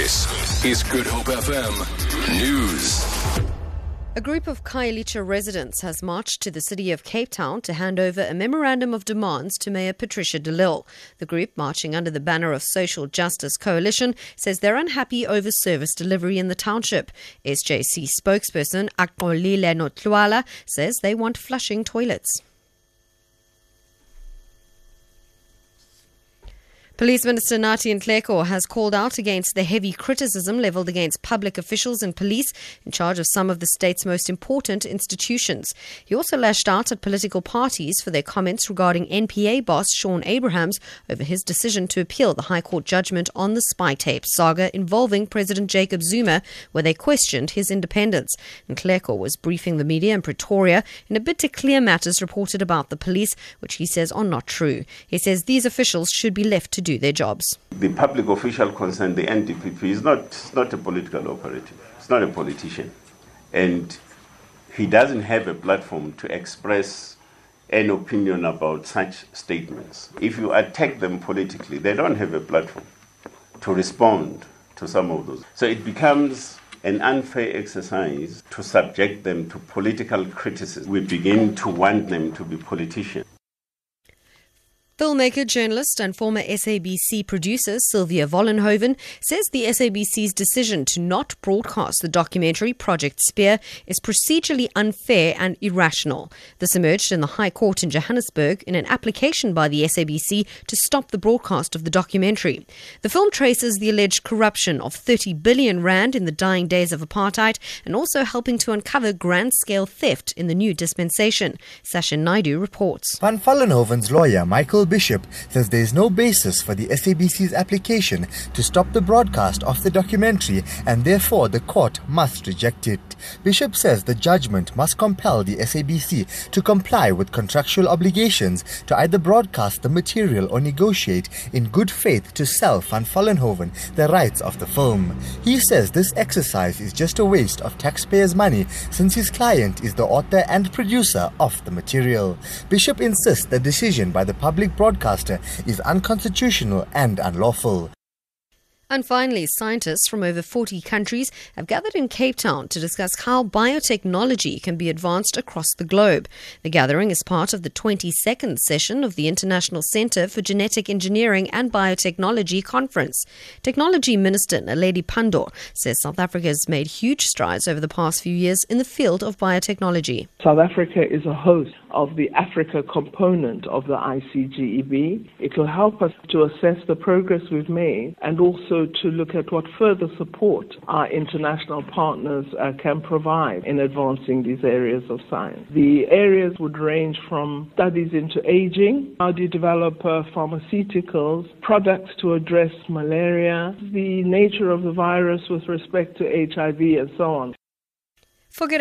This is Good Hope FM News. A group of Khayelitsha residents has marched to the city of Cape Town to hand over a memorandum of demands to Mayor Patricia de Lille. The group, marching under the banner of Social Justice Coalition, says they're unhappy over service delivery in the township. SJC spokesperson Axolile Notlwala says they want flushing toilets. Police Minister Nathi Nhleko has called out against the heavy criticism levelled against public officials and police in charge of some of the state's most important institutions. He also lashed out at political parties for their comments regarding NPA boss Shaun Abrahams over his decision to appeal the High Court judgment on the spy tape saga involving President Jacob Zuma, where they questioned his independence. Nhleko was briefing the media in Pretoria in a bid to clear matters reported about the police, which he says are not true. He says these officials should be left to do do their jobs. The public official concerned, the NDPP, is not, not a political operative. It's not a politician. And he doesn't have a platform to express an opinion about such statements. If you attack them politically, they don't have a platform to respond to some of those. So it becomes an unfair exercise to subject them to political criticism. We begin to want them to be politicians. Filmmaker, journalist, and former SABC producer Sylvia Vollenhoven says the SABC's decision to not broadcast the documentary Project Spear is procedurally unfair and irrational. This emerged in the High Court in Johannesburg in an application by the SABC to stop the broadcast of the documentary. The film traces the alleged corruption of 30 billion rand in the dying days of apartheid and also helping to uncover grand scale theft in the new dispensation. Sasha Naidu reports. Van Vollenhoven's lawyer, Michael Bishop says there is no basis for the SABC's application to stop the broadcast of the documentary and therefore the court must reject it. Bishop says the judgment must compel the SABC to comply with contractual obligations to either broadcast the material or negotiate in good faith to sell Van Vollenhoven the rights of the film. He says this exercise is just a waste of taxpayers' money since his client is the author and producer of the material. Bishop insists the decision by the public broadcaster is unconstitutional and unlawful. And finally, scientists from over 40 countries have gathered in Cape Town to discuss how biotechnology can be advanced across the globe. The gathering is part of the 22nd session of the International Centre for Genetic Engineering and Biotechnology Conference. Technology Minister Naledi Pandor says South Africa has made huge strides over the past few years in the field of biotechnology. South Africa is a host of the Africa component of the ICGEB. It will help us to assess the progress we've made and also to look at what further support our international partners uh, can provide in advancing these areas of science. The areas would range from studies into aging, how do you develop uh, pharmaceuticals, products to address malaria, the nature of the virus with respect to HIV, and so on. Forget